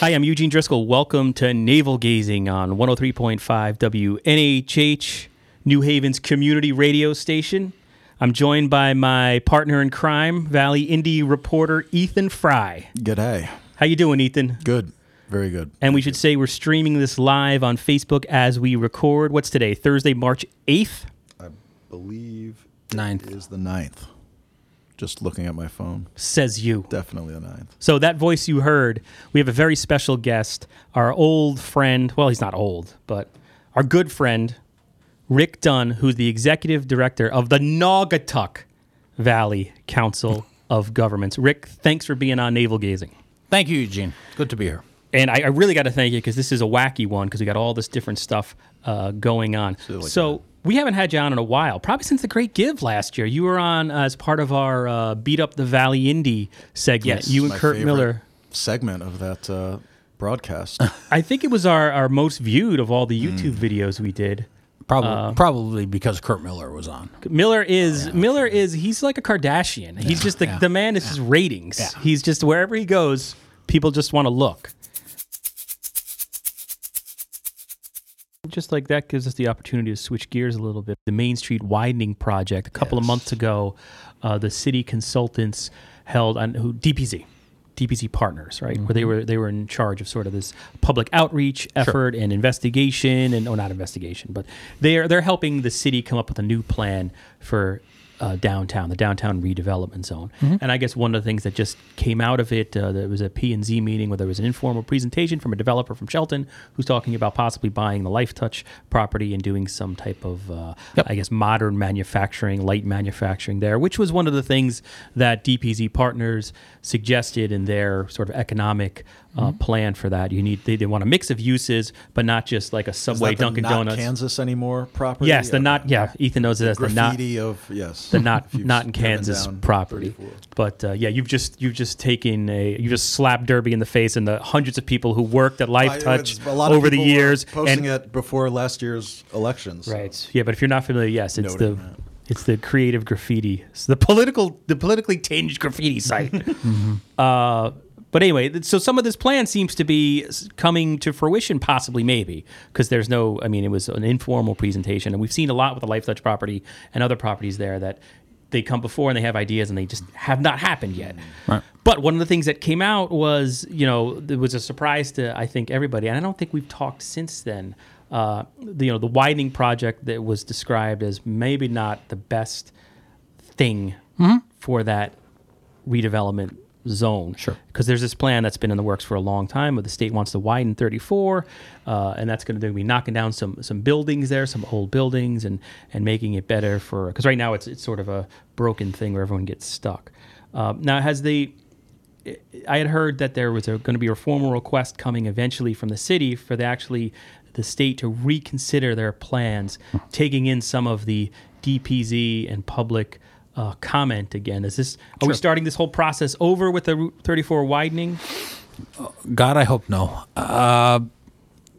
Hi, I'm Eugene Driscoll. Welcome to Naval Gazing on 103.5 WNHH, New Haven's community radio station. I'm joined by my partner in crime, Valley Indy reporter Ethan Fry. G'day. How you doing, Ethan? Good. Very good. And we should say we're streaming this live on Facebook as we record. What's today? Thursday, March 8th? I believe Ninth. it is the ninth. Just looking at my phone. Says you. Definitely the ninth. So that voice you heard, we have a very special guest, our old friend. Well, he's not old, but our good friend, Rick Dunn, who's the executive director of the Naugatuck Valley Council of Governments. Rick, thanks for being on Naval Gazing. Thank you, Eugene. Good to be here. And I, I really got to thank you because this is a wacky one because we got all this different stuff uh, going on. Silly so we haven't had you on in a while, probably since the Great Give last year. You were on as part of our uh, Beat Up the Valley Indy segment. Yes. you and My Kurt Miller. segment of that uh, broadcast. I think it was our, our most viewed of all the YouTube videos we did. Probably, probably because Kurt Miller was on. Miller is Miller is he's like a Kardashian. He's just the, yeah, the man is just ratings. Yeah. He's just wherever he goes, people just want to look. Just like that gives us the opportunity to switch gears a little bit. The Main Street widening project. A couple of months ago, uh, the city consultants held on who DPZ. DPZ partners, right? Where they were they were in charge of sort of this public outreach effort and investigation, and oh, not investigation, but they're they're helping the city come up with a new plan for uh, downtown, the downtown redevelopment zone. And I guess one of the things that just came out of it, uh, there was a P and Z meeting where there was an informal presentation from a developer from Shelton who's talking about possibly buying the Life Touch property and doing some type of, uh, I guess, modern manufacturing, light manufacturing there, which was one of the things that DPZ partners suggested in their sort of economic uh, plan for that. You need they, they want a mix of uses, but not just like a Subway, Dunkin' not Donuts. Kansas anymore property? Yes, the not. Yeah, Ethan knows it as the not of yes. The not not in Kansas property. 34. But uh, yeah, you've just you've just taken a you just slapped Derby in the face and the hundreds of people who worked at Life I- Touch it's- a lot of over the years posting and it before last year's elections. so- right. Yeah, but if you're not familiar, yes, it's Noting the that. it's the creative graffiti, it's the political the politically tinged graffiti site. uh, but anyway, so some of this plan seems to be coming to fruition, possibly, maybe, because there's no. I mean, it was an informal presentation, and we've seen a lot with the Life Touch property and other properties there that they come before and they have ideas and they just have not happened yet. Right. But one of the things that came out was, you know, it was a surprise to I think everybody, and I don't think we've talked since then. Uh, the, you know, the widening project that was described as maybe not the best thing for that redevelopment zone. Sure. Because there's this plan that's been in the works for a long time, where the state wants to widen 34, uh, and that's going to be knocking down some some buildings there, some old buildings, and and making it better for. Because right now it's it's sort of a broken thing where everyone gets stuck. Uh, now has the I had heard that there was going to be a formal request coming eventually from the city for the actually the state to reconsider their plans, taking in some of the DPZ and public uh, comment again. Is this are we starting this whole process over with the Route 34 widening? God, I hope no. Uh,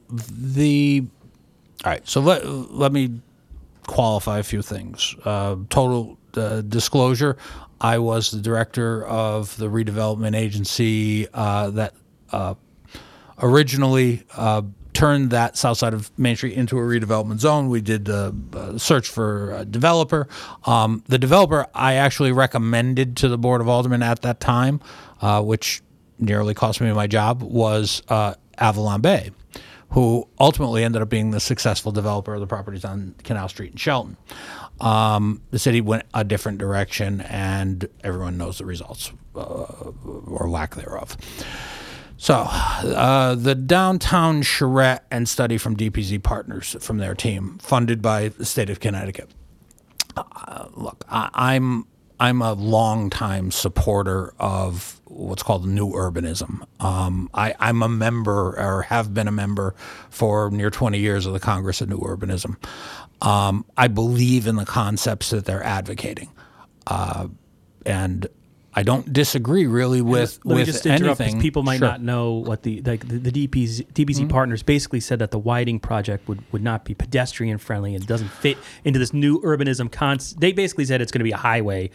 the all right. So let let me qualify a few things. Uh, total uh, disclosure: I was the director of the redevelopment agency uh, that uh, originally uh, turned that south side of Main Street into a redevelopment zone. We did the uh, search for a developer. Um, the developer I actually recommended to the Board of Aldermen at that time, uh, which nearly cost me my job, was uh, Avalon Bay, who ultimately ended up being the successful developer of the properties on Canal Street in Shelton. Um, the city went a different direction, and everyone knows the results, uh, or lack thereof. So, uh, the downtown charrette and study from DPZ Partners from their team, funded by the state of Connecticut. Uh, look, I, I'm I'm a longtime supporter of what's called new urbanism. Um, I, I'm a member, or have been a member, for near 20 years of the Congress of New Urbanism. Um, I believe in the concepts that they're advocating, uh, and I don't disagree really with Let me with just interrupt because anything. people might Sure. not know what the like the, the DPZ, DPZ partners basically said that the widening project would, would not be pedestrian friendly and doesn't fit into this new urbanism concept. They basically said it's going to be a highway.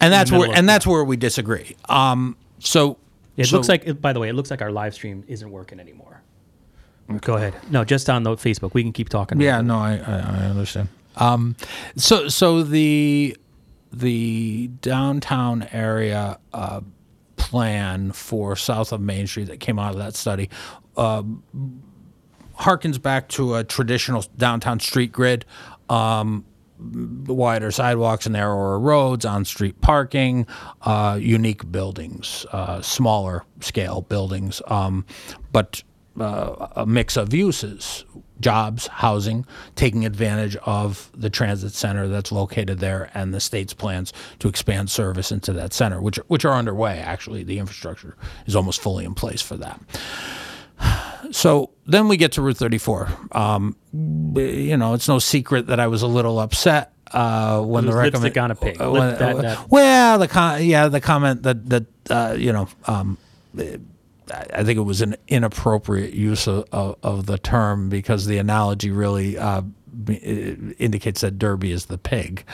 and that's where and that's where we disagree. Um, so It So- looks like, by the way, it looks like our live stream isn't working anymore. Go ahead. No, just on the Facebook. We can keep talking. Yeah, no, I, I, I understand. Um, so so the the downtown area uh, plan for south of Main Street that came out of that study um, harkens back to a traditional downtown street grid. Um, wider sidewalks and narrower roads, on-street parking, uh, unique buildings, uh, smaller scale buildings, um, but uh, a mix of uses, jobs, housing, taking advantage of the transit center that's located there and the state's plans to expand service into that center, which which are underway. Actually, the infrastructure is almost fully in place for that. So then we get to Route 34. Um, you know, it's no secret that I was a little upset uh, when the recommend- on a pig. uh, when- that- that- well, the con- yeah, the comment that that uh, you know, um, I think it was an inappropriate use of, of, of the term because the analogy really uh, indicates that Derby is the pig,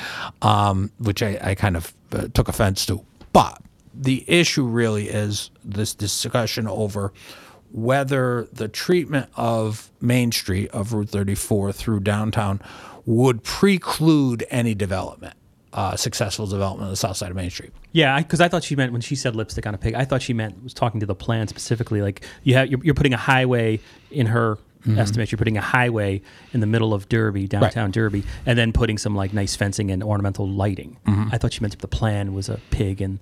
um, which I, I kind of uh, took offense to. But the issue really is this discussion over whether the treatment of Main Street of Route 34 through downtown would preclude any development, uh, successful development on the south side of Main Street. Yeah, because I, thought she meant when she said lipstick on a pig. I thought she meant was talking to the plan specifically. Like you have, you're, you're putting a highway in her Mm-hmm. estimate. You're putting a highway in the middle of Derby, downtown Derby, and then putting some like nice fencing and ornamental lighting. Mm-hmm. I thought she meant the plan was a pig and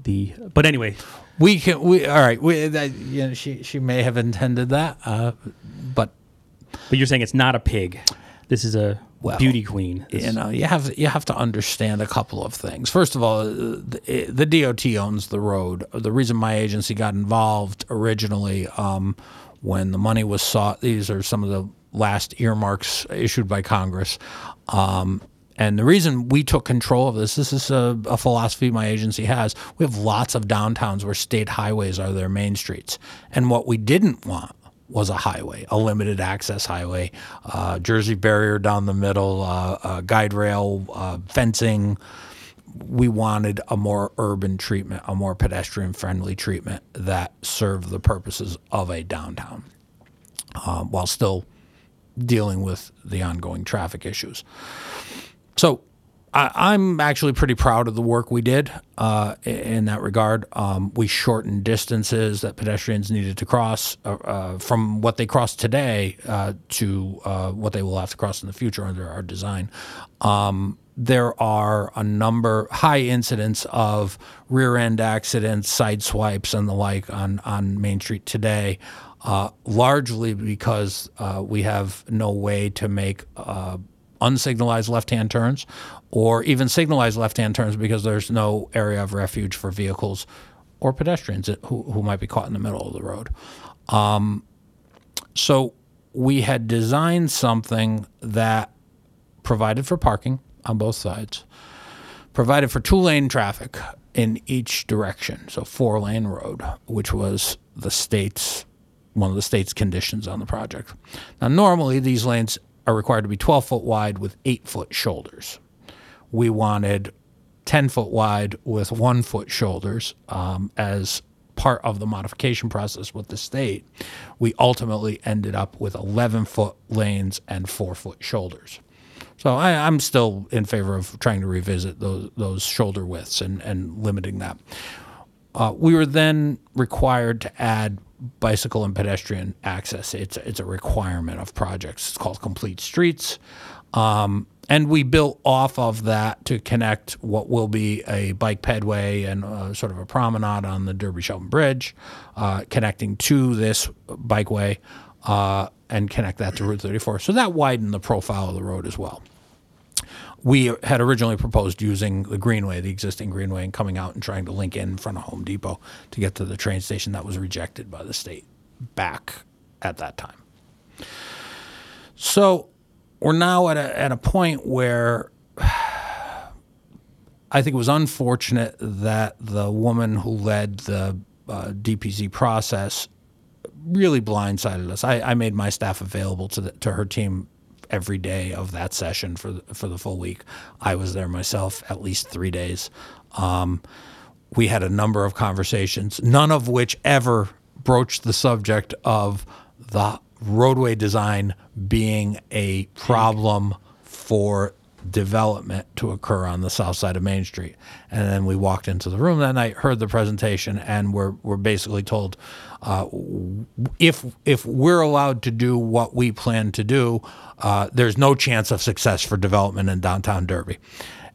the. But anyway, We can. We all right. We that, you know, she she may have intended that, uh, but but you're saying it's not a pig. This is a Well, beauty queen. You know you have you have to understand a couple of things. First of all, uh, the, the DOT owns the road. The reason my agency got involved originally um, when the money was sought, these are some of the last earmarks issued by Congress. Um, and the reason we took control of this, this is a, a philosophy my agency has. We have lots of downtowns where state highways are their main streets. And what we didn't want was a highway, a limited access highway, uh, Jersey barrier down the middle, uh, uh, guide rail, uh, fencing. We wanted a more urban treatment, a more pedestrian friendly treatment that served the purposes of a downtown uh, while still dealing with the ongoing traffic issues. So I, I'm actually pretty proud of the work we did uh, in that regard. Um, we shortened distances that pedestrians needed to cross uh, uh, from what they cross today uh, to uh, what they will have to cross in the future under our design. Um, there are a number high incidents of rear end accidents, side swipes, and the like on on Main Street today. Uh, largely because we have no way to make unsignalized left-hand turns or even signalized left-hand turns because there's no area of refuge for vehicles or pedestrians who, who might be caught in the middle of the road. Um, so we had designed something that provided for parking on both sides, provided for two-lane traffic in each direction, so four-lane road, which was the state's one of the state's conditions on the project. Now, normally these lanes are required to be 12 foot wide with 8 foot shoulders. We wanted 10 foot wide with 1 foot shoulders um, as part of the modification process with the state. We ultimately ended up with 11 foot lanes and 4 foot shoulders. So I, I'm still in favor of trying to revisit those, those shoulder widths and, and limiting that. Uh, we were then required to add bicycle and pedestrian access. It's it's a requirement of projects. It's called Complete Streets, um, and we built off of that to connect what will be a bike pedway and uh, sort of a promenade on the Derby Shelton Bridge, uh, connecting to this bikeway, uh, and connect that to Route 34. So that widened the profile of the road as well we had originally proposed using the greenway, the existing greenway, and coming out and trying to link in front of Home Depot to get to the train station. That was rejected by the state back at that time. So we're now at a, at a point where I think it was unfortunate that the woman who led the uh, DPZ process really blindsided us. I, I made my staff available to the, to her team every day of that session for the, for the full week. I was there myself at least three days. Um, we had a number of conversations, none of which ever broached the subject of the roadway design being a problem for development to occur on the south side of Main Street. And then we walked into the room that night, heard the presentation, and we're, we're basically told uh, if, if we're allowed to do what we plan to do, uh, there's no chance of success for development in downtown Derby.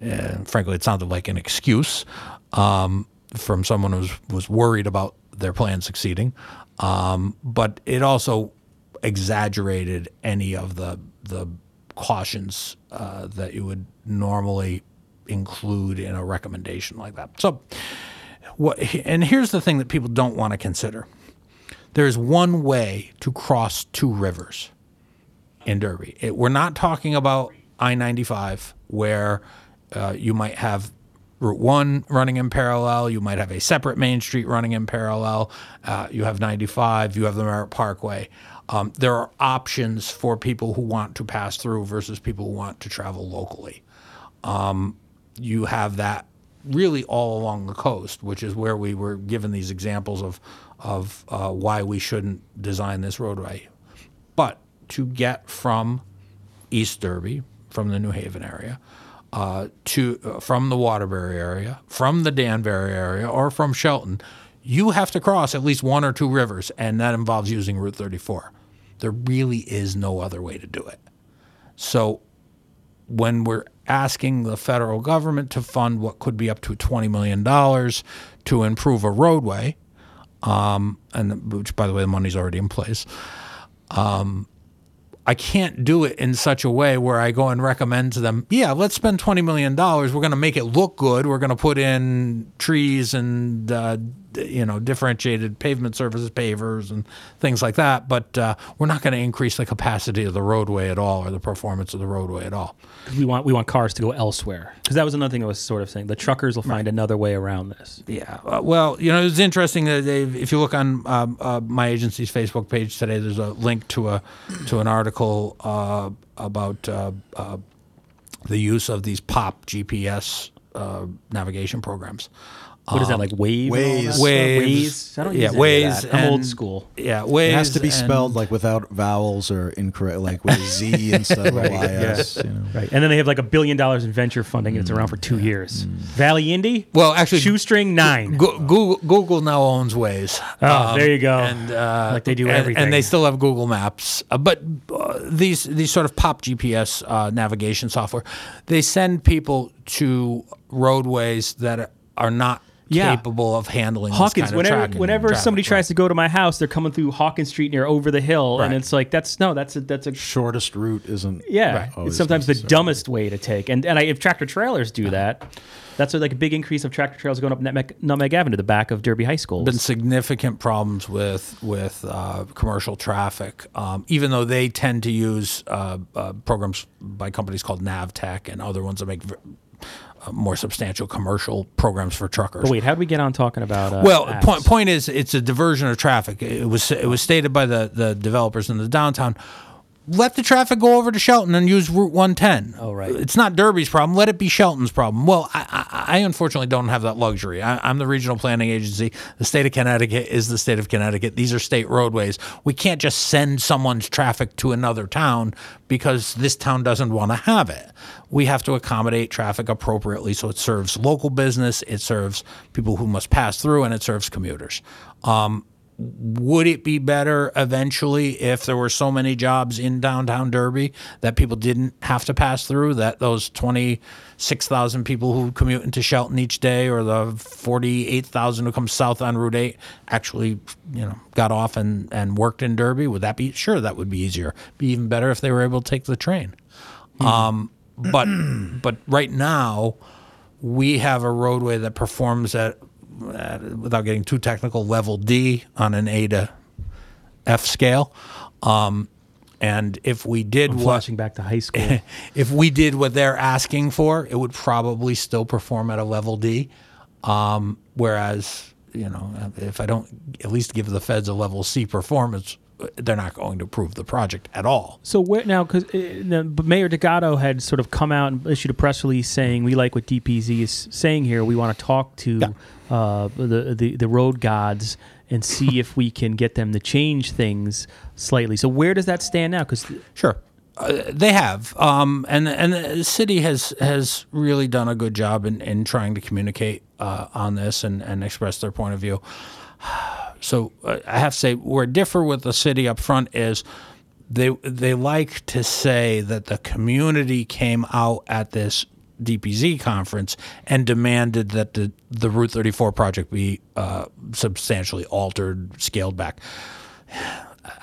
And frankly, it sounded like an excuse um, from someone who was, was worried about their plan succeeding. Um, but it also exaggerated any of the the cautions uh, that you would normally include in a recommendation like that. So, what, and here's the thing that people don't want to consider: there's one way to cross two rivers in Derby. It, we're not talking about I-95 where uh, you might have Route 1 running in parallel. You might have a separate Main Street running in parallel. Uh, you have 95. You have the Merritt Parkway. Um, there are options for people who want to pass through versus people who want to travel locally. Um, you have that really all along the coast, which is where we were given these examples of of uh, why we shouldn't design this roadway. But to get from East Derby, from the New Haven area, uh, to uh, from the Waterbury area, from the Danbury area, or from Shelton, you have to cross at least one or two rivers, and that involves using Route 34. There really is no other way to do it. So when we're asking the federal government to fund what could be up to $20 million to improve a roadway, um, and which, by the way, the money's already in place. Um, I can't do it in such a way where I go and recommend to them, yeah, let's spend $20 million. We're going to make it look good. We're going to put in trees and, uh, you know, differentiated pavement surfaces, pavers, and things like that. But uh, we're not going to increase the capacity of the roadway at all or the performance of the roadway at all. We want, we want cars to go elsewhere. Because that was another thing I was sort of saying. The truckers will find right. another way around this. Yeah. Uh, well, you know, it's interesting that if you look on um, uh, my agency's Facebook page today, there's a link to a to an article uh, about uh, uh, the use of these POP GPS navigation programs. What is that like? Wave, Waze, Waze. I don't yeah, Waze. I'm old school. Yeah, Waze. It has to be spelled like without vowels or incorrect, like with a Z instead of right, YS. Yeah. You know. Right, and then they have like a billion dollars in venture funding, and it's around for two years. Mm. Valley Indy. Well, actually, shoestring nine. Google, Google now owns Waze. Oh, um, there you go. And uh, like they do and, everything, and they still have Google Maps. Uh, but uh, these these sort of pop GPS uh, navigation software, they send people to roadways that are not yeah. capable of handling Hawkins. Kind of whenever tracking, whenever traffic, somebody tries to go to my house, they're coming through Hawkins Street near over the hill, right. and it's like that's no, that's a that's a shortest route isn't. Yeah, right. it's sometimes the dumbest way to take, and and I, if tractor trailers do that. That's a, like a big increase of tractor trailers going up Nutmeg, Nutmeg Avenue, the back of Derby High School. Been significant problems with with uh, commercial traffic, um, even though they tend to use uh, uh, programs by companies called Navteq and other ones that make uh, more substantial commercial programs for truckers. But wait, how did we get on talking about? Uh, well, point point is, it's a diversion of traffic. It was it was stated by the the developers in the downtown let the traffic go over to Shelton and use Route 110. Oh, right. It's not Derby's problem. Let it be Shelton's problem. Well, I, I, I unfortunately don't have that luxury. I, am the regional planning agency. The state of Connecticut is the state of Connecticut. These are state roadways. We can't just send someone's traffic to another town because this town doesn't want to have it. We have to accommodate traffic appropriately so it serves local business, it serves people who must pass through, and it serves commuters. Um, would it be better eventually if there were so many jobs in downtown Derby that people didn't have to pass through? That those 26,000 people who commute into Shelton each day or the 48,000 who come south on Route 8 actually, you know, got off and, and worked in Derby? Would that be sure that would be easier? Be even better if they were able to take the train. Mm. Um, but but right now we have a roadway that performs at uh, without getting too technical, level D on an A to F scale. Um, and if we did I'm flashing back to high school, if we did what they're asking for, it would probably still perform at a level D. Um, whereas, you know, if I don't at least give the feds a level C performance they're not going to approve the project at all. So where now? Because Mayor Delgado had sort of come out and issued a press release saying we like what DPZ is saying here. We want to talk to Yeah. Uh, the, the the road gods and see if we can get them to change things slightly. So where does that stand now? Because Sure. Uh, they have, um, and and the city has has really done a good job in, in trying to communicate uh, on this and, and express their point of view. So uh, I have to say, where I differ with the city up front is they they like to say that the community came out at this DPZ conference and demanded that the the Route 34 project be uh, substantially altered, scaled back.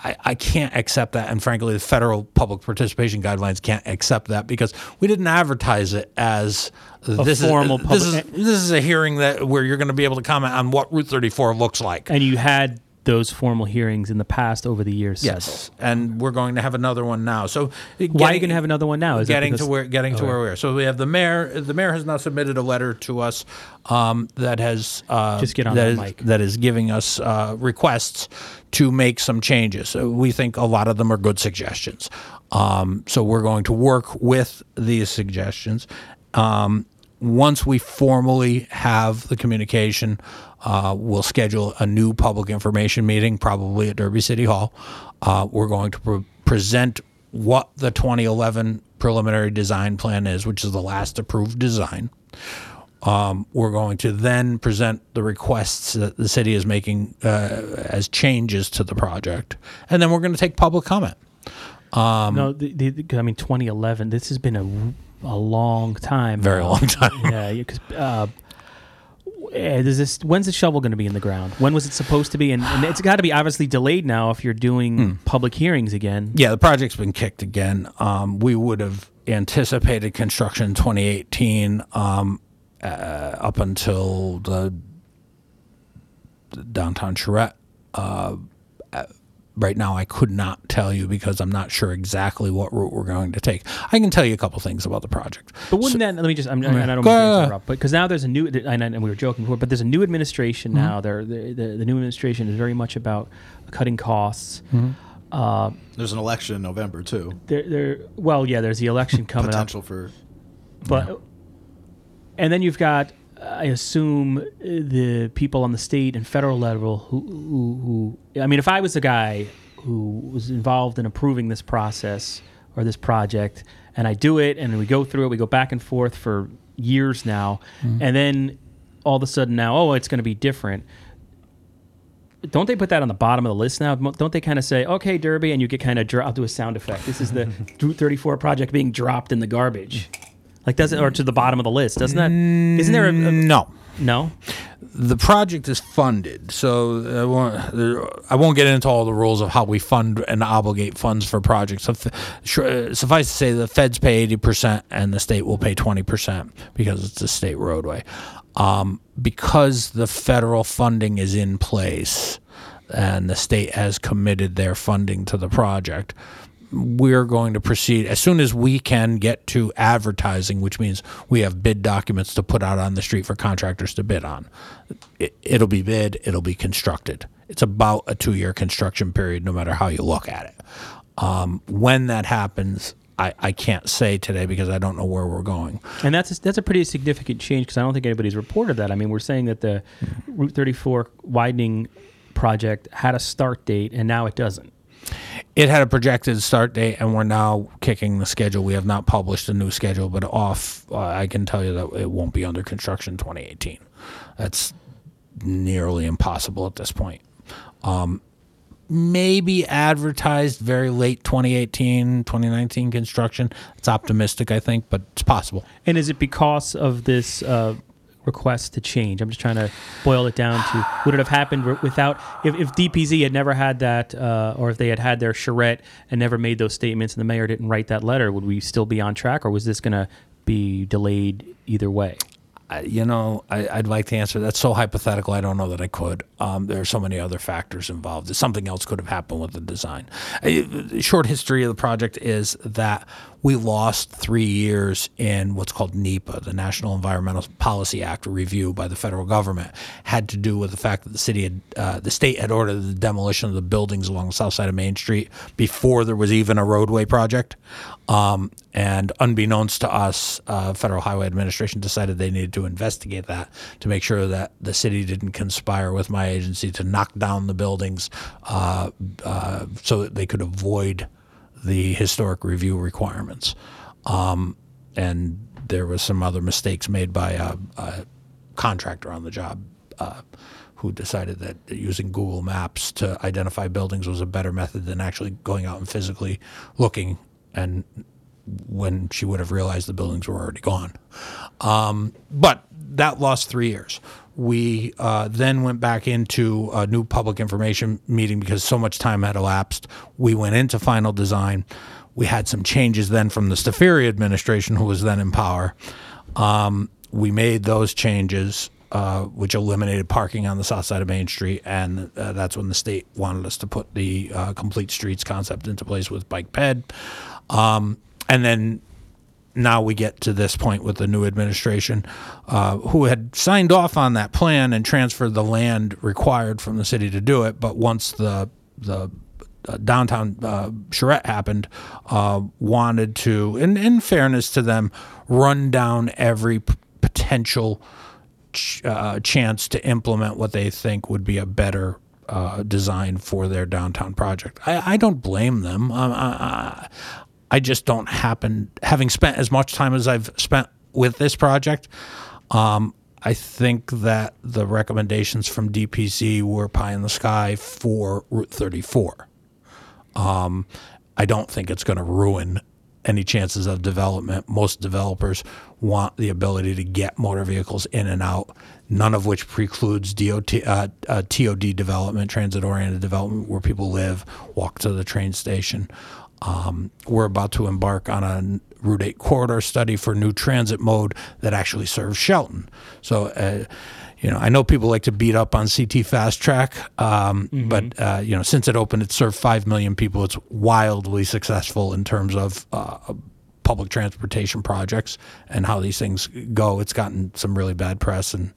I, I can't accept that, and frankly, the federal public participation guidelines can't accept that because we didn't advertise it as this formal is this is public- this is a hearing that where you're going to be able to comment on what Route 34 looks like. and you had those formal hearings in the past over the years. Yes, and we're going to have another one now. So Why are you going to have another one now? Is getting to where getting to where we are. So we have the mayor. The mayor has now submitted a letter to us um, that has uh, Just get on that that is- mic. that is giving us uh, requests to make some changes. We think a lot of them are good suggestions. Um, so we're going to work with these suggestions. Um, once we formally have the communication, uh, we'll schedule a new public information meeting, probably at Derby City Hall. Uh, we're going to pre- present what the 2011 preliminary design plan is, which is the last approved design. Um, we're going to then present the requests that the city is making uh, as changes to the project, and then we're going to take public comment. no, the, the, the- I mean 2011. This has been a, a long time. Very long time. yeah, because uh, eh, does this? When's the shovel going to be in the ground? When was it supposed to be? And, and it's got to be obviously delayed now if you're doing Hmm. public hearings again. Yeah, the project's been kicked again. Um, we would have anticipated construction in 2018 um, uh, up until the, the downtown charrette. Uh, uh, right now, I could not tell you because I'm not sure exactly what route we're going to take. I can tell you a couple things about the project. But wouldn't that? Let me just. I'm, and I don't Go mean to interrupt, but because now there's a new. And, and we were joking before, but there's a new administration Mm-hmm. now. There, the, the the new administration is very much about cutting costs. Mm-hmm. Uh, There's an election in November too. there, there. Well, yeah. There's the election coming up. Potential for But and then you've got, I assume, uh, the people on the state and federal level who, who, who I mean, if I was the guy who was involved in approving this process or this project, and I do it, and we go through it, we go back and forth for years now, and then all of a sudden now, oh, it's going to be different. Don't they put that on the bottom of the list now? Don't they kind of say, "Okay, Derby," and you get kind of, dro- I'll do a sound effect. This is the Route 34 project being dropped in the garbage, like does it, or to the bottom of the list? Doesn't that? Isn't there a, a No. no? the project is funded, so I won't, I won't get into all the rules of how we fund and obligate funds for projects. Suffice to say, the feds pay eighty percent, and the state will pay twenty percent because it's a state roadway. Um, because the federal funding is in place, and the state has committed their funding to the project, we're going to proceed as soon as we can get to advertising, which means we have bid documents to put out on the street for contractors to bid on. It, it'll be bid, it'll be constructed. It's about a two year construction period, no matter how you look at it. Um, when that happens, I, I can't say today because I don't know where we're going. And that's a, that's a pretty significant change because I don't think anybody's reported that. I mean, we're saying that the Route 34 widening project had a start date, and now it doesn't. It had a projected start date, and we're now kicking the schedule. We have not published a new schedule, but off, uh, I can tell you that it won't be under construction 2018. That's nearly impossible at this point. Um, maybe advertised very late 2018, 2019 construction. It's optimistic, I think, but it's possible. And is it because of this uh, request to change? I'm just trying to boil it down to would it have happened without if, if DPZ had never had that, uh, or if they had had their charrette and never made those statements, and the mayor didn't write that letter, would we still be on track, or was this going to be delayed either way? You know, I, I'd like to answer. That's so hypothetical. I don't know that I could. Um, there are so many other factors involved. Something else could have happened with the design. The short history of the project is that we lost three years in what's called NEPA, the National Environmental Policy Act review by the federal government. Had to do with the fact that the city had, uh, the state had ordered the demolition of the buildings along the south side of Main Street before there was even a roadway project. Um, and unbeknownst to us, uh, Federal Highway Administration decided they needed to investigate that to make sure that the city didn't conspire with my agency to knock down the buildings uh, uh, so that they could avoid the historic review requirements. Um, and there was some other mistakes made by a, a contractor on the job uh, who decided that using Google Maps to identify buildings was a better method than actually going out and physically looking and when she would have realized the buildings were already gone. Um, but that lost three years. We uh, then went back into a new public information meeting because so much time had elapsed. We went into final design. We had some changes then from the Staffieri administration, who was then in power. Um, we made those changes, uh, which eliminated parking on the south side of Main Street, and uh, that's when the state wanted us to put the uh, complete streets concept into place with bike ped. Um, and then now we get to this point with the new administration, uh, who had signed off on that plan and transferred the land required from the city to do it. But once the the uh, downtown uh, charrette happened, uh, wanted to, in, in fairness to them, run down every p- potential ch- uh, chance to implement what they think would be a better uh, design for their downtown project. I, I don't blame them. Um, I, I just don't happen, having spent as much time as I've spent with this project, um, I think that the recommendations from DPZ were pie in the sky for Route 34. Um, I don't think it's going to ruin any chances of development. Most developers want the ability to get motor vehicles in and out, none of which precludes DOT, uh, uh, TOD development, transit oriented development, where people live, walk to the train station. Um, we're about to embark on a Route 8 corridor study for new transit mode that actually serves Shelton. So, uh, you know, I know people like to beat up on CTfastrak, um, mm-hmm. but uh, you know, since it opened, it served five million people. It's wildly successful in terms of uh, public transportation projects and how these things go. It's gotten some really bad press, and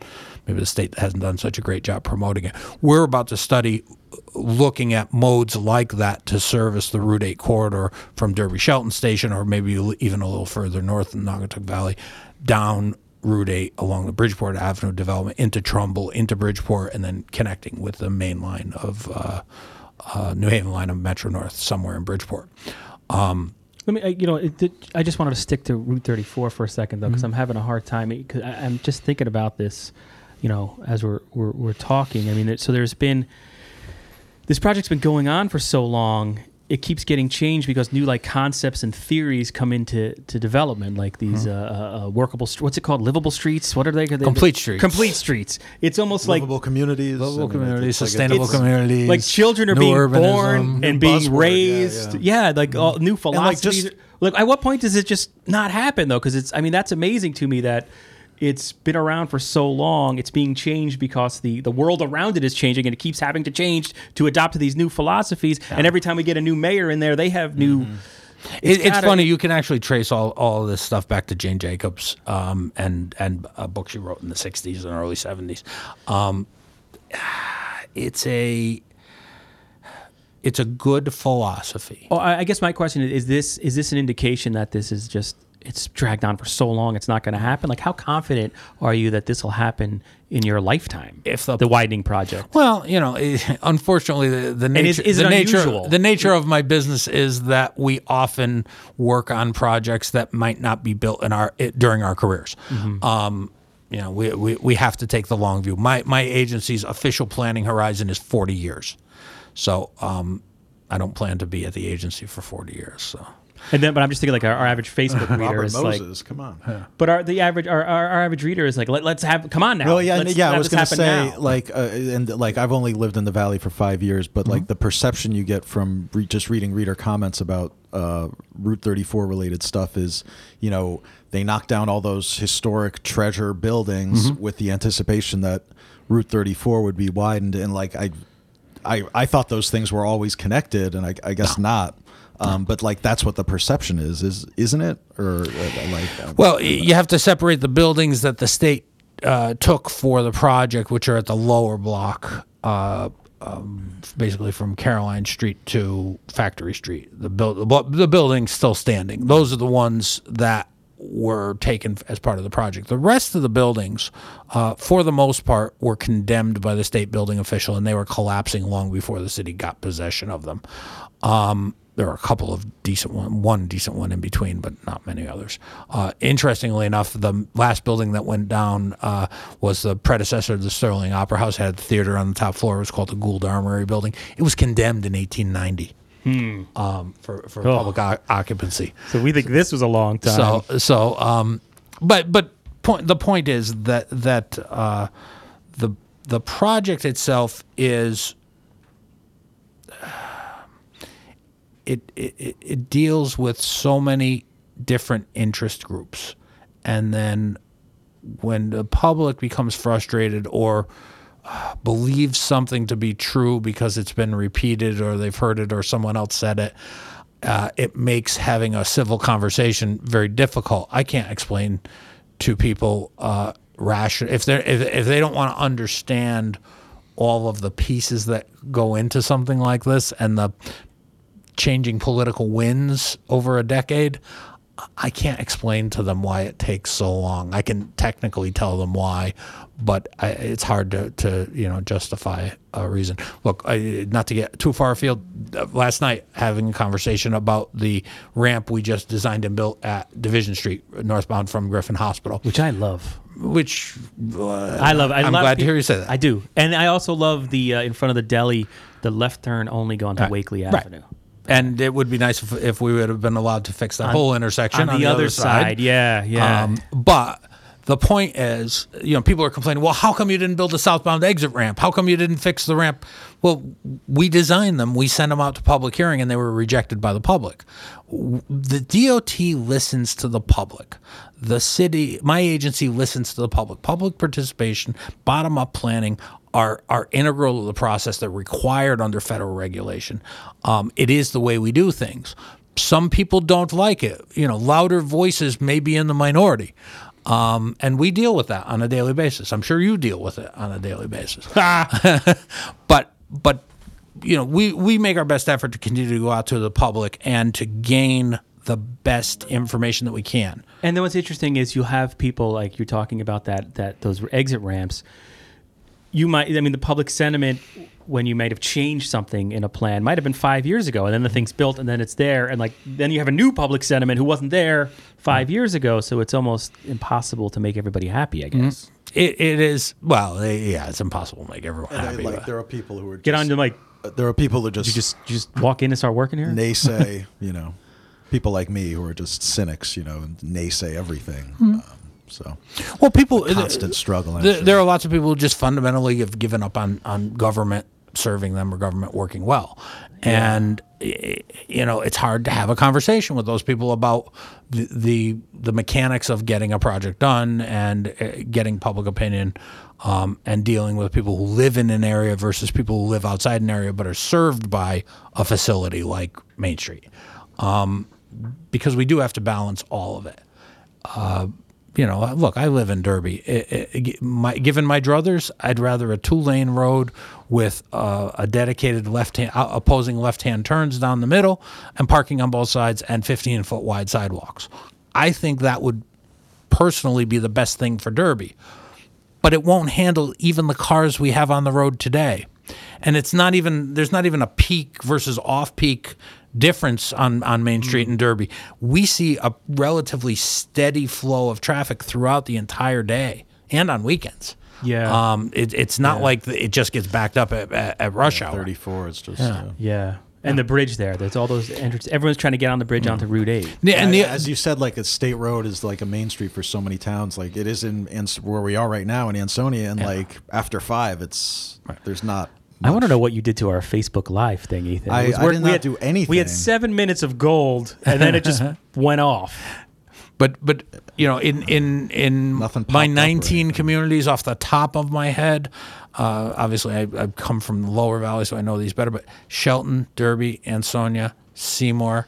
maybe the state hasn't done such a great job promoting it. We're about to study looking at modes like that to service the Route 8 corridor from Derby Shelton Station, or maybe even a little further north in Naugatuck Valley, down Route 8 along the Bridgeport Avenue development into Trumbull, into Bridgeport, and then connecting with the main line of uh, uh, New Haven line of Metro North somewhere in Bridgeport. Um, let me, you know, it, I just wanted to stick to Route 34 for a second though, because mm-hmm. I'm having a hard time. Because I'm just thinking about this, you know, as we're we're, we're talking. I mean, so there's been this project's been going on for so long it keeps getting changed because new like concepts and theories come into to development, like these mm-hmm. uh, uh, workable. what's it called? Livable streets. What are they? they complete streets. Complete streets. It's almost livable like communities. Livable communities. Sustainable communities. Like children are being urbanism, born and being buzzword, raised. Yeah, yeah. yeah like mm-hmm. all new philosophies. Like, just, like, at what point does it just not happen though? Because it's. I mean, that's amazing to me that it's been around for so long it's being changed because the, the world around it is changing and it keeps having to change to adopt to these new philosophies yeah. and every time we get a new mayor in there they have new mm-hmm. It's, it, it's funny. You can actually trace all, all this stuff back to Jane Jacobs um, and and a book she wrote in the '60s and early '70s. Um, it's a it's a good philosophy. Oh, I guess my question is: Is this is this an indication that this is just it's dragged on for so long it's not going to happen. Like how confident are you that this will happen in your lifetime? If the, the widening project. Well you know unfortunately the, the nature is, is the nature the nature of my business is that we often work on projects that might not be built in our during our careers. Mm-hmm. um, you know we, we, we have to take the long view. My my agency's official planning horizon is 40 years. So um, I don't plan to be at the agency for 40 years so and then, but I'm just thinking like our, our average Facebook reader Robert is Moses, like, come on. Yeah. But our the average our, our, our, average reader is like, Let, us have come on now. Well, yeah, let's yeah. I was going to say now. like, uh, and like I've only lived in the valley for five years, but mm-hmm. like the perception you get from re- just reading reader comments about uh, Route 34 related stuff is, you know, they knocked down all those historic treasure buildings mm-hmm. with the anticipation that Route 34 would be widened, and like I I I thought those things were always connected, and I, I guess not. Um, but like that's what the perception is, is isn't it? Or uh, like, uh, Well, you have to separate the buildings that the state uh, took for the project, which are at the lower block, uh, um, basically from Caroline Street to Factory Street. The, build, the, the building's still standing. Those are the ones that were taken as part of the project. The rest of the buildings, uh, for the most part, were condemned by the state building official, and they were collapsing long before the city got possession of them. Um, there are a couple of decent one, one decent one in between, but not many others. Uh, interestingly enough, the last building that went down uh, was the predecessor to the Sterling Opera House. Had a theater on the top floor. It was called the Gould Armory Building. It was condemned in 1890 um, for for Oh. public o- occupancy. So we think this was a long time. So so um, but but point the point is that that uh, the the project itself is it, it it- deals with so many different interest groups, and then when the public becomes frustrated or uh, believes something to be true because it's been repeated or they've heard it or someone else said it, uh, it makes having a civil conversation very difficult. I can't explain to people uh, ration if they if, if they don't want to understand all of the pieces that go into something like this and the changing political winds over a decade. I can't explain to them why it takes so long. I can technically tell them why, but I, it's hard to, to you know justify a reason. Look, I, not to get too far afield. Last night, having a conversation about the ramp we just designed and built at Division Street, northbound from Griffin Hospital, which I love. which uh, I love. I I'm love glad to hear you say that. I do, and I also love the uh, in front of the deli, the left turn only going to Right. Wakelee Right. And it would be nice if, if we would have been allowed to fix that whole intersection on, the, other side. Yeah, yeah. Um, but the point is, you know, people are complaining, well, how come you didn't build a southbound exit ramp? How come you didn't fix the ramp? Well, we designed them, we sent them out to public hearing, and they were rejected by the public. The DOT listens to the public. The city, my agency listens to the public. Public participation, bottom up planning are, are integral to the process. They're required under federal regulation. Um, it is the way we do things some people don't like it. You know, louder voices may be in the minority. Um, and we deal with that on a daily basis. I'm sure you deal with it on a daily basis. but but you know, we, we make our best effort to continue to go out to the public and to gain the best information that we can. And then what's interesting is you have people like you're talking about that that those exit ramps. You might, I mean, the public sentiment when you might have changed something in a plan might have been five years ago, and then the thing's built, and then it's there, and like then you have a new public sentiment who wasn't there five years ago. So it's almost impossible to make everybody happy. I guess. It, it is, well, eh, yeah, it's impossible to make everyone and I- happy. like there are people who are Get just, on to like there are people who just you just you just walk in and start working here. naysay, you know, people like me who are just cynics, you know, and naysay everything. Hmm. Um, so well, people, constant struggle. I'm sure. there are lots of people who just fundamentally have given up on, on government serving them or government working well. And, eh, you know, it's hard to have a conversation with those people about the, the, the mechanics of getting a project done and uh, getting public opinion um, and dealing with people who live in an area versus people who live outside an area but are served by a facility like Main Street. Um, because we do have to balance all of it you know, look, I live in Derby. It, it, my, given my druthers, I'd rather a two lane road with uh, a dedicated left hand, uh, opposing left hand turns down the middle and parking on both sides and 15 foot wide sidewalks. I think that would personally be the best thing for Derby. But it won't handle even the cars we have on the road today. And it's not even, there's not even a peak versus off peak difference on, on Main Street in Derby. We see a relatively steady flow of traffic throughout the entire day and on weekends. Yeah. Um, it, it's not like the, it just gets backed up at, at, at rush hour. 34. It's just uh, Yeah. And the bridge there. There's all those entrances. Everyone's trying to get on the bridge onto Route 8. Yeah, and I- the, as you said, like a state road is like a main street for so many towns. Like it is in, in where we are right now in Ansonia, and like after five, it's there's not. I want to know what you did to our Facebook Live thing, Ethan. I- was I where- did we not had- do We had seven minutes of gold, and then it just went off. But but you know, in in in Nothing my popped up 19 communities off the top of my head, Uh, obviously, I, I've come from the lower valley, so I know these better. But Shelton, Derby, Ansonia, Seymour,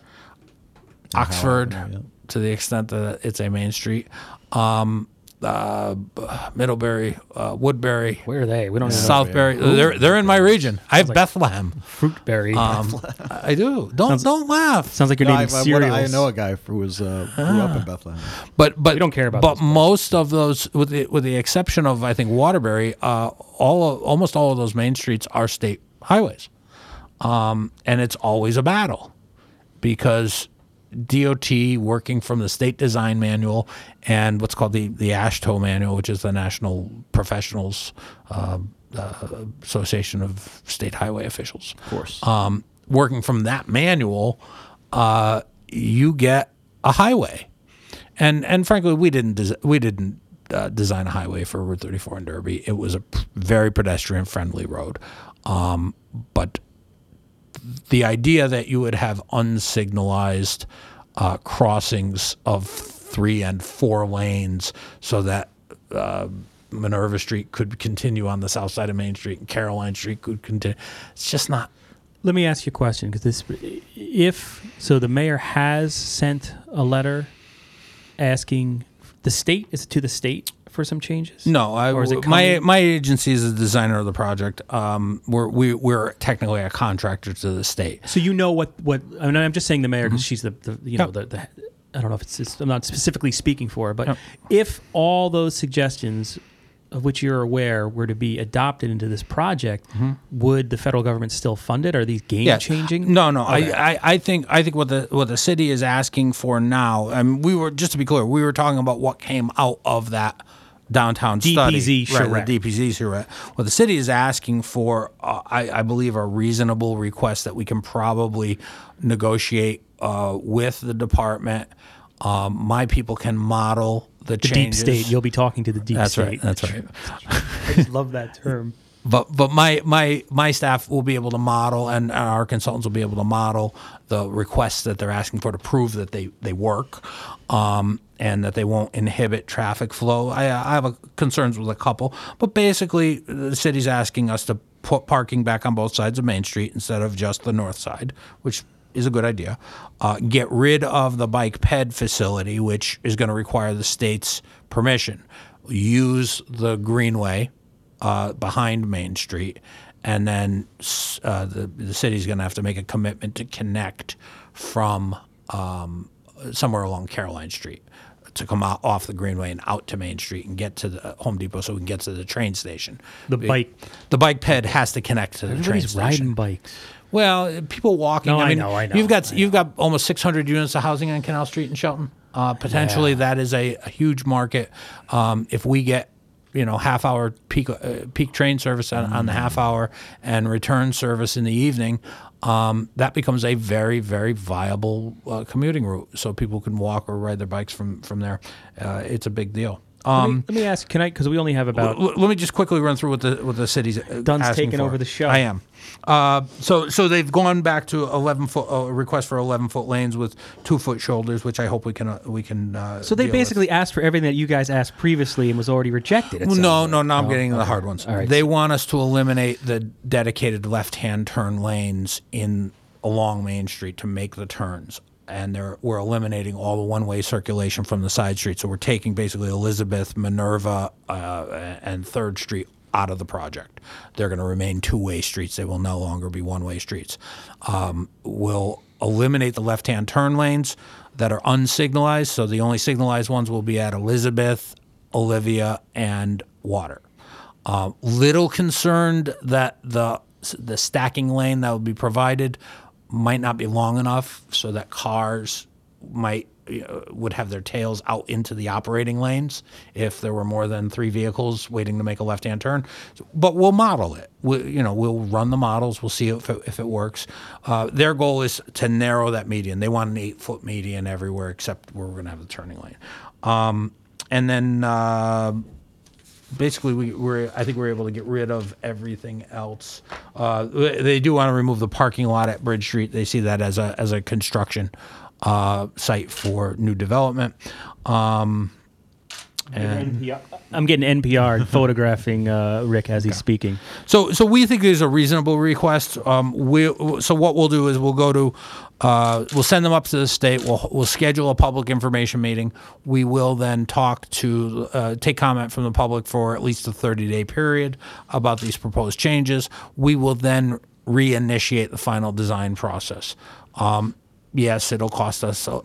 Oxford, yeah. to the extent that it's a main street, um, uh, Middlebury, uh, Woodbury, Where are they? We don't know. Southbury. They're they're in my region. I have Bethlehem. Fruitberry. Um, I do. Don't don't laugh. Sounds like you're No, I, naming I, cereals. I know a guy who was uh, grew Ah. up in Bethlehem. But but We don't care about But those most of those, with the with the exception of I think Waterbury, uh, all of, almost all of those main streets are state highways, um, and it's always a battle because DOT working from the state design manual and what's called the the AASHTO manual, which is the National Professionals uh, uh, Association of State Highway Officials. Of course. Um, working from that manual, uh, you get a highway, and and frankly, we didn't des- we didn't uh, design a highway for Route 34 in Derby. It was a p- very pedestrian friendly road, um, but the idea that you would have unsignalized uh, crossings of three and four lanes so that uh, Minerva Street could continue on the south side of Main Street and Caroline Street could continue. It's just not. Let me ask you a question because this, if so, the mayor has sent a letter asking the state. Is it to the state for some changes? No, I, Or is it my coming- my agency is the designer of the project. Um, we're we, we're technically a contractor to the state. So you know what what I mean. I'm just saying the mayor because Mm-hmm. she's the, the you know the, the I don't know if it's, it's I'm not specifically speaking for her, but if all those suggestions of which you're aware were to be adopted into this project, would the federal government still fund it? Are these game Mm-hmm. Changing? No, no. Okay. I, I, I think I think what the what the city is asking for now. I mean, we were just to be clear, we were talking about what came out of that downtown study, DPZ right? The DPZ charrette. What the city is asking for, uh, I, I believe, are reasonable requests that we can probably negotiate uh, with the department. Um, my people can model the, the deep state. You'll be talking to the deep That's state. right. That's right. I just love that term. but but my my my staff will be able to model and our consultants will be able to model the requests that they're asking for to prove that they they work um, and that they won't inhibit traffic flow. I, I have a, concerns with a couple, but basically the city's asking us to put parking back on both sides of Main Street instead of just the north side, which is a good idea. Uh, get rid of the bike ped facility, which is going to require the state's permission. Use the greenway uh, behind Main Street, and then uh, the the city's going to have to make a commitment to connect from um, somewhere along Caroline Street to come out off the Greenway and out to Main Street and get to the Home Depot so we can get to the train station. The bike- the bike ped has to connect to the train station. riding bikes. Well, people walking. No, I I mean, know, I know, You've got I you've got almost 600 units of housing on Canal Street in Shelton. Uh, potentially, Yeah. that is a, a huge market. Um, if we get you know half hour peak uh, peak train service on, on the half hour and return service in the evening, um, that becomes a very very viable uh, commuting route. So people can walk or ride their bikes from from there. Uh, it's a big deal. Let me, Um, let me ask, can I? Because we only have about. L- let me just quickly run through what the what the city's uh, Dunn's taking for. over the show. I am. Uh, so so they've gone back to eleven foot uh, request for eleven foot lanes with two foot shoulders, which I hope we can uh, we can. Uh, So they deal with. basically asked for everything that you guys asked previously and was already rejected. Well, no, no, no. I'm Oh, getting the hard ones. Right. They want us to eliminate the dedicated left-hand turn lanes in along Main Street to make the turns, and they're we're eliminating all the one-way circulation from the side streets. So we're taking basically Elizabeth, Minerva, uh, and Third Street out of the project. They're going to remain two-way streets. They will no longer be one-way streets. Um, we'll eliminate the left-hand turn lanes that are unsignalized. So the only signalized ones will be at Elizabeth, Olivia, and Water. Um, little concerned that the the stacking lane that will be provided might not be long enough, so that cars might would have their tails out into the operating lanes if there were more than three vehicles waiting to make a left-hand turn. But we'll model it. We, you know, we'll run the models. We'll see if it, if it works. Uh, their goal is to narrow that median. They want an eight-foot median everywhere except where we're going to have the turning lane. Um, and then. Uh, basically we were I think we are able to get rid of everything else. Uh, they do want to remove the parking lot at Bridge Street. They see that as a as a construction uh, site for new development. Um, And NPR. I'm getting NPR photographing uh, Rick as he's speaking. So, so we think there's a reasonable request. Um, we so what we'll do is we'll go to, uh, we'll send them up to the state. We'll we'll schedule a public information meeting. We will then talk to uh, take comment from the public for at least a 30 day period about these proposed changes. We will then reinitiate the final design process. Um, yes, it'll cost us a,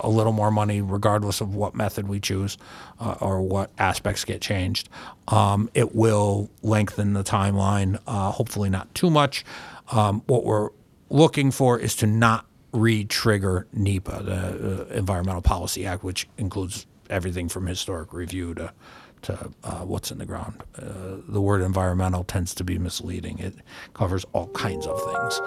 a little more money, regardless of what method we choose uh, or what aspects get changed. Um, it will lengthen the timeline, uh, hopefully not too much. Um, what we're looking for is to not re-trigger NEPA, the uh, Environmental Policy Act, which includes everything from historic review to to uh, what's in the ground. Uh, the word environmental tends to be misleading. It covers all kinds of things.